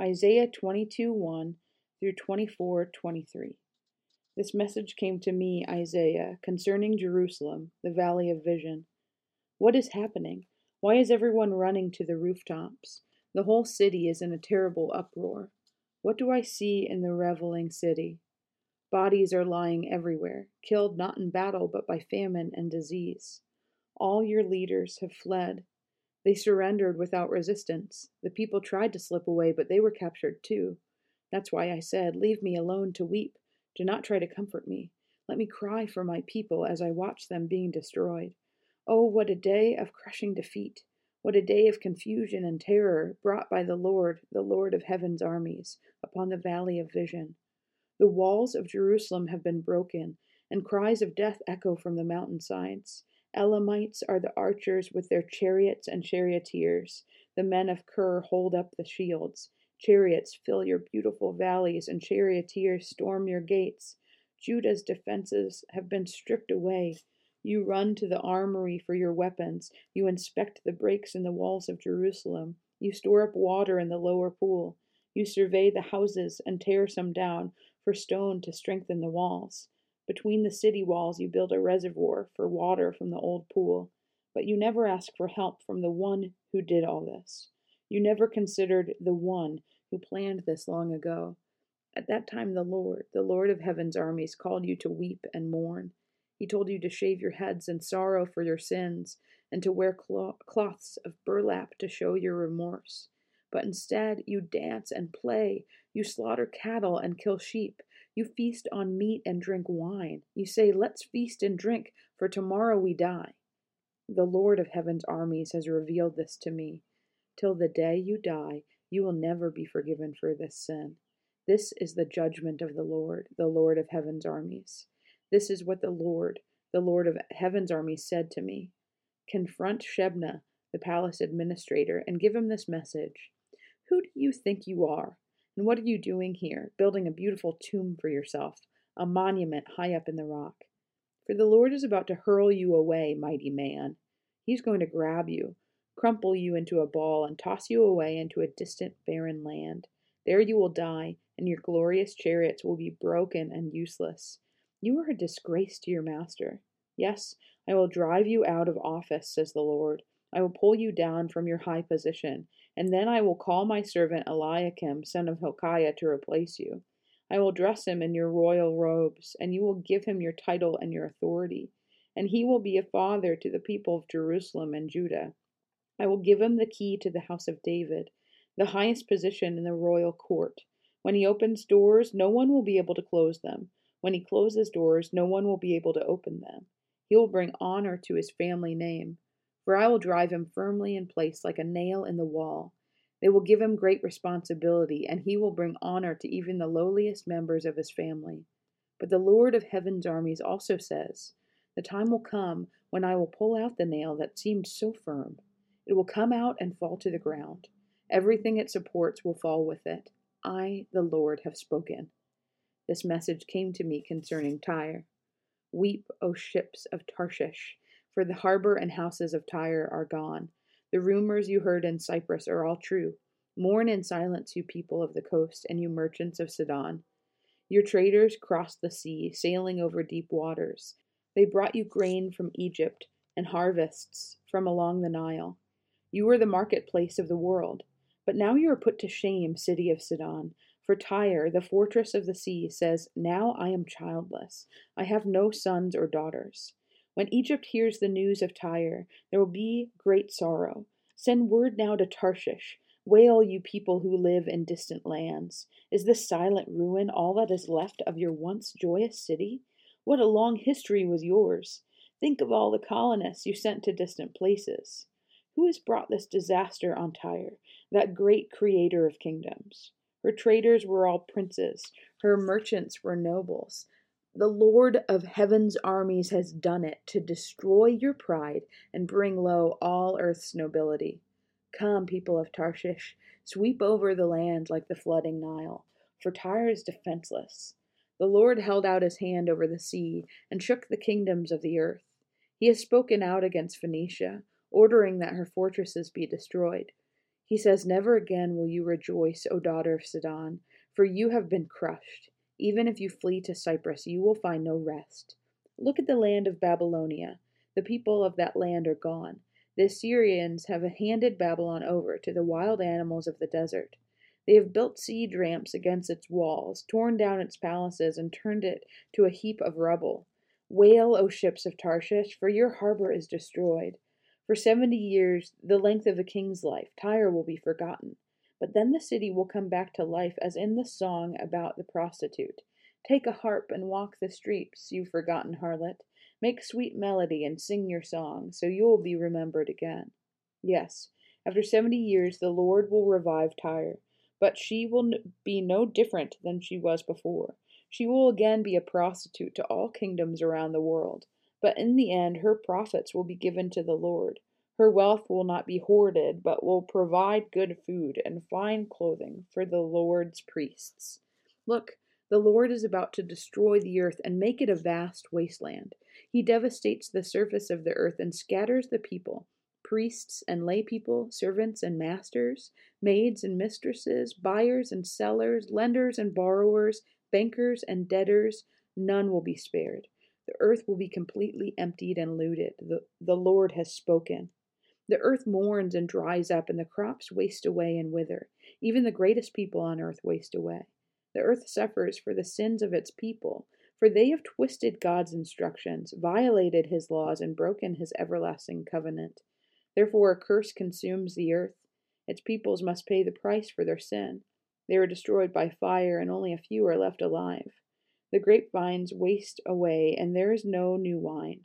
Isaiah 22 1 through 24 23. This message came to me, Isaiah, concerning Jerusalem, the valley of vision. What is happening? Why is everyone running to the rooftops? The whole city is in a terrible uproar. What do I see in the reveling city? Bodies are lying everywhere, killed not in battle, but by famine and disease. All your leaders have fled. They surrendered without resistance. The people tried to slip away, but they were captured too. That's why I said, Leave me alone to weep. Do not try to comfort me. Let me cry for my people as I watch them being destroyed. Oh, what a day of crushing defeat! What a day of confusion and terror brought by the Lord, the Lord of heaven's armies, upon the valley of vision. The walls of Jerusalem have been broken, and cries of death echo from the mountainsides. Elamites are the archers with their chariots and charioteers. The men of Kir hold up the shields. Chariots fill your beautiful valleys, and charioteers storm your gates. Judah's defenses have been stripped away. You run to the armory for your weapons. You inspect the breaks in the walls of Jerusalem. You store up water in the lower pool. You survey the houses and tear some down for stone to strengthen the walls. Between the city walls, you build a reservoir for water from the old pool. But you never ask for help from the one who did all this. You never considered the one who planned this long ago. At that time, the Lord, the Lord of heaven's armies, called you to weep and mourn. He told you to shave your heads in sorrow for your sins, and to wear cloths of burlap to show your remorse. But instead, you dance and play. You slaughter cattle and kill sheep. You feast on meat and drink wine. You say, Let's feast and drink, for tomorrow we die. The Lord of heaven's armies has revealed this to me. Till the day you die, you will never be forgiven for this sin. This is the judgment of the Lord, the Lord of heaven's armies. This is what the Lord, the Lord of heaven's armies, said to me Confront Shebna, the palace administrator, and give him this message Who do you think you are? And what are you doing here, building a beautiful tomb for yourself, a monument high up in the rock? For the Lord is about to hurl you away, mighty man. He's going to grab you, crumple you into a ball, and toss you away into a distant, barren land. There you will die, and your glorious chariots will be broken and useless. You are a disgrace to your master. Yes, I will drive you out of office, says the Lord. I will pull you down from your high position, and then I will call my servant Eliakim, son of Hilkiah, to replace you. I will dress him in your royal robes, and you will give him your title and your authority. And he will be a father to the people of Jerusalem and Judah. I will give him the key to the house of David, the highest position in the royal court. When he opens doors, no one will be able to close them. When he closes doors, no one will be able to open them. He will bring honor to his family name, for I will drive him firmly in place like a nail in the wall. They will give him great responsibility, and he will bring honor to even the lowliest members of his family. But the Lord of heaven's armies also says, The time will come when I will pull out the nail that seemed so firm it will come out and fall to the ground. Everything it supports will fall with it. I, the Lord, have spoken. This message came to me concerning Tyre. Weep, O ships of Tarshish, for the harbor and houses of Tyre are gone. The rumors you heard in Cyprus are all true. Mourn in silence, you people of the coast, and you merchants of Sidon. Your traders crossed the sea, sailing over deep waters. They brought you grain from Egypt and harvests from along the Nile. You were the marketplace of the world. But now you are put to shame, city of Sidon. For Tyre, the fortress of the sea, says, Now I am childless. I have no sons or daughters. When Egypt hears the news of Tyre, there will be great sorrow. Send word now to Tarshish. Wail, you people who live in distant lands. Is this silent ruin all that is left of your once joyous city? What a long history was yours! Think of all the colonists you sent to distant places. Who has brought this disaster on Tyre, that great creator of kingdoms? Her traders were all princes, her merchants were nobles. The Lord of heaven's armies has done it to destroy your pride and bring low all earth's nobility. Come, people of Tarshish, sweep over the land like the flooding Nile, for Tyre is defenseless. The Lord held out his hand over the sea and shook the kingdoms of the earth. He has spoken out against Phoenicia ordering that her fortresses be destroyed. He says, Never again will you rejoice, O daughter of Sidon, for you have been crushed. Even if you flee to Cyprus, you will find no rest. Look at the land of Babylonia. The people of that land are gone. The Assyrians have handed Babylon over to the wild animals of the desert. They have built siege ramps against its walls, torn down its palaces, and turned it to a heap of rubble. Wail, O ships of Tarshish, for your harbor is destroyed. For seventy years, the length of a king's life, Tyre will be forgotten. But then the city will come back to life as in the song about the prostitute. Take a harp and walk the streets, you forgotten harlot. Make sweet melody and sing your song, so you will be remembered again. Yes, after seventy years the Lord will revive Tyre, but she will be no different than she was before. She will again be a prostitute to all kingdoms around the world. But in the end, her profits will be given to the Lord. Her wealth will not be hoarded, but will provide good food and fine clothing for the Lord's priests. Look, the Lord is about to destroy the earth and make it a vast wasteland. He devastates the surface of the earth and scatters the people priests and lay people, servants and masters, maids and mistresses, buyers and sellers, lenders and borrowers, bankers and debtors. None will be spared. The earth will be completely emptied and looted. The, the Lord has spoken. The earth mourns and dries up, and the crops waste away and wither. Even the greatest people on earth waste away. The earth suffers for the sins of its people, for they have twisted God's instructions, violated his laws, and broken his everlasting covenant. Therefore, a curse consumes the earth. Its peoples must pay the price for their sin. They are destroyed by fire, and only a few are left alive. The grapevines waste away, and there is no new wine.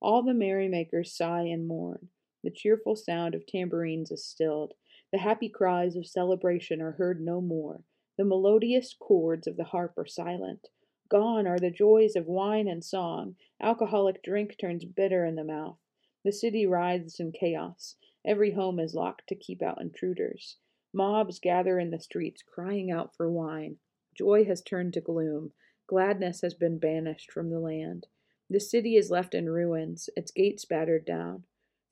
All the merrymakers sigh and mourn. The cheerful sound of tambourines is stilled. The happy cries of celebration are heard no more. The melodious chords of the harp are silent. Gone are the joys of wine and song. Alcoholic drink turns bitter in the mouth. The city writhes in chaos. Every home is locked to keep out intruders. Mobs gather in the streets, crying out for wine. Joy has turned to gloom. Gladness has been banished from the land. The city is left in ruins, its gates battered down.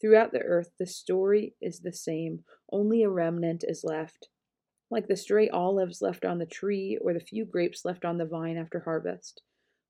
Throughout the earth, the story is the same, only a remnant is left, like the stray olives left on the tree or the few grapes left on the vine after harvest.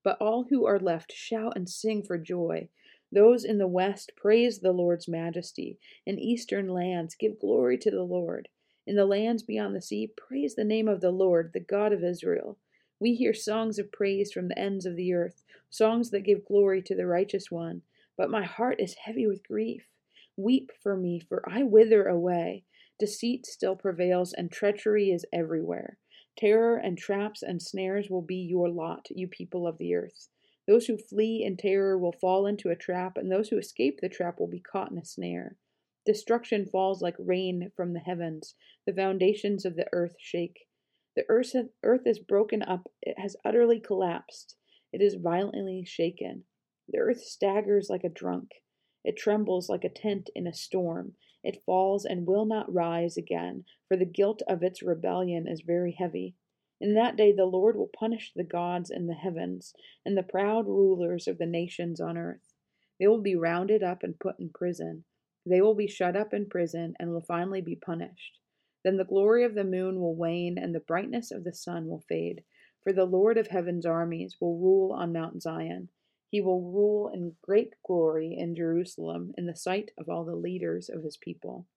But all who are left shout and sing for joy. Those in the west praise the Lord's majesty. In eastern lands, give glory to the Lord. In the lands beyond the sea, praise the name of the Lord, the God of Israel. We hear songs of praise from the ends of the earth, songs that give glory to the righteous one. But my heart is heavy with grief. Weep for me, for I wither away. Deceit still prevails, and treachery is everywhere. Terror and traps and snares will be your lot, you people of the earth. Those who flee in terror will fall into a trap, and those who escape the trap will be caught in a snare. Destruction falls like rain from the heavens. The foundations of the earth shake. The earth, earth is broken up, it has utterly collapsed, it is violently shaken. The earth staggers like a drunk, it trembles like a tent in a storm. It falls and will not rise again, for the guilt of its rebellion is very heavy. In that day the Lord will punish the gods in the heavens and the proud rulers of the nations on earth. They will be rounded up and put in prison. They will be shut up in prison and will finally be punished. Then the glory of the moon will wane and the brightness of the sun will fade. For the Lord of heaven's armies will rule on Mount Zion. He will rule in great glory in Jerusalem in the sight of all the leaders of his people.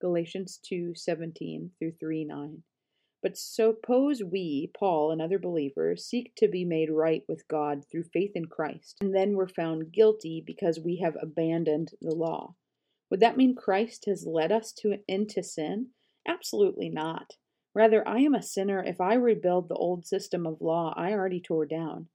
Galatians 2:17 through 3:9. But suppose we, Paul and other believers, seek to be made right with God through faith in Christ, and then we're found guilty because we have abandoned the law. Would that mean Christ has led us to into sin? Absolutely not. Rather, I am a sinner if I rebuild the old system of law I already tore down.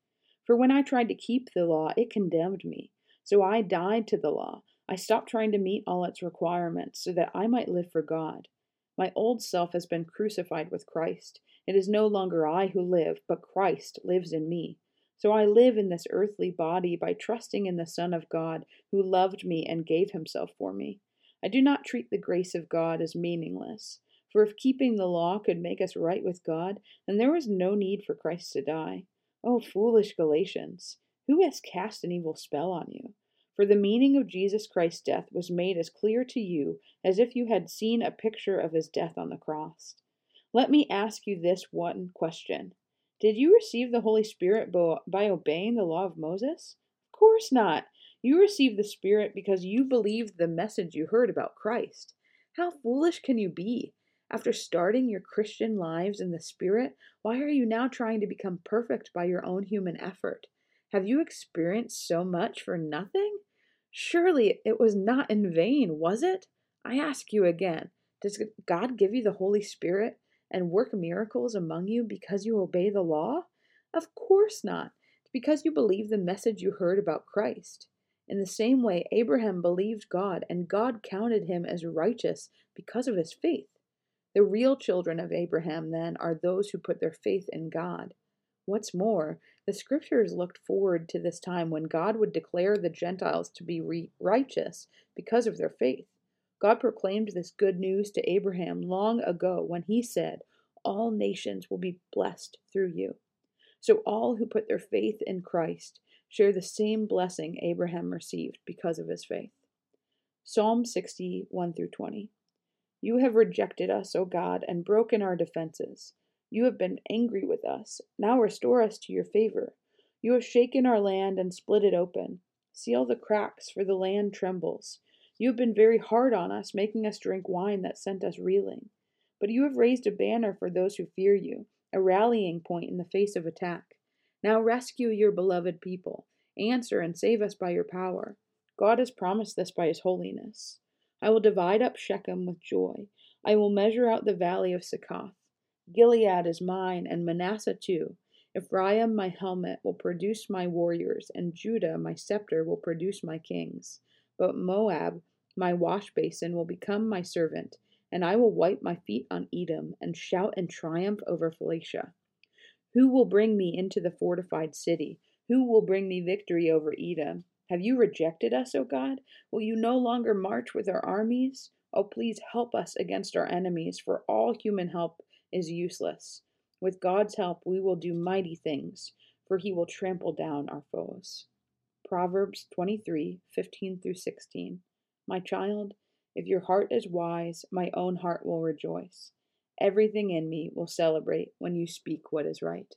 For when I tried to keep the law, it condemned me. So I died to the law. I stopped trying to meet all its requirements so that I might live for God. My old self has been crucified with Christ. It is no longer I who live, but Christ lives in me. So I live in this earthly body by trusting in the Son of God who loved me and gave himself for me. I do not treat the grace of God as meaningless. For if keeping the law could make us right with God, then there was no need for Christ to die. Oh, foolish Galatians! Who has cast an evil spell on you? For the meaning of Jesus Christ's death was made as clear to you as if you had seen a picture of his death on the cross. Let me ask you this one question Did you receive the Holy Spirit by obeying the law of Moses? Of course not. You received the Spirit because you believed the message you heard about Christ. How foolish can you be? After starting your Christian lives in the Spirit, why are you now trying to become perfect by your own human effort? Have you experienced so much for nothing? Surely it was not in vain, was it? I ask you again Does God give you the Holy Spirit and work miracles among you because you obey the law? Of course not. It's because you believe the message you heard about Christ. In the same way, Abraham believed God, and God counted him as righteous because of his faith. The real children of Abraham, then, are those who put their faith in God. What's more, the scriptures looked forward to this time when God would declare the Gentiles to be re- righteous because of their faith. God proclaimed this good news to Abraham long ago when he said, All nations will be blessed through you. So all who put their faith in Christ share the same blessing Abraham received because of his faith. Psalm 60, 1 through 20. You have rejected us, O God, and broken our defenses. You have been angry with us. Now restore us to your favor. You have shaken our land and split it open. Seal the cracks, for the land trembles. You have been very hard on us, making us drink wine that sent us reeling. But you have raised a banner for those who fear you, a rallying point in the face of attack. Now rescue your beloved people. Answer and save us by your power. God has promised this by his holiness. I will divide up Shechem with joy. I will measure out the valley of Succoth. Gilead is mine, and Manasseh too. Ephraim, my helmet, will produce my warriors, and Judah, my scepter, will produce my kings. But Moab, my wash basin, will become my servant, and I will wipe my feet on Edom, and shout in triumph over Philistia. Who will bring me into the fortified city? Who will bring me victory over Edom? Have you rejected us, O God? Will you no longer march with our armies? Oh, please help us against our enemies, for all human help is useless. With God's help, we will do mighty things, for he will trample down our foes. Proverbs 23 15 through 16. My child, if your heart is wise, my own heart will rejoice. Everything in me will celebrate when you speak what is right.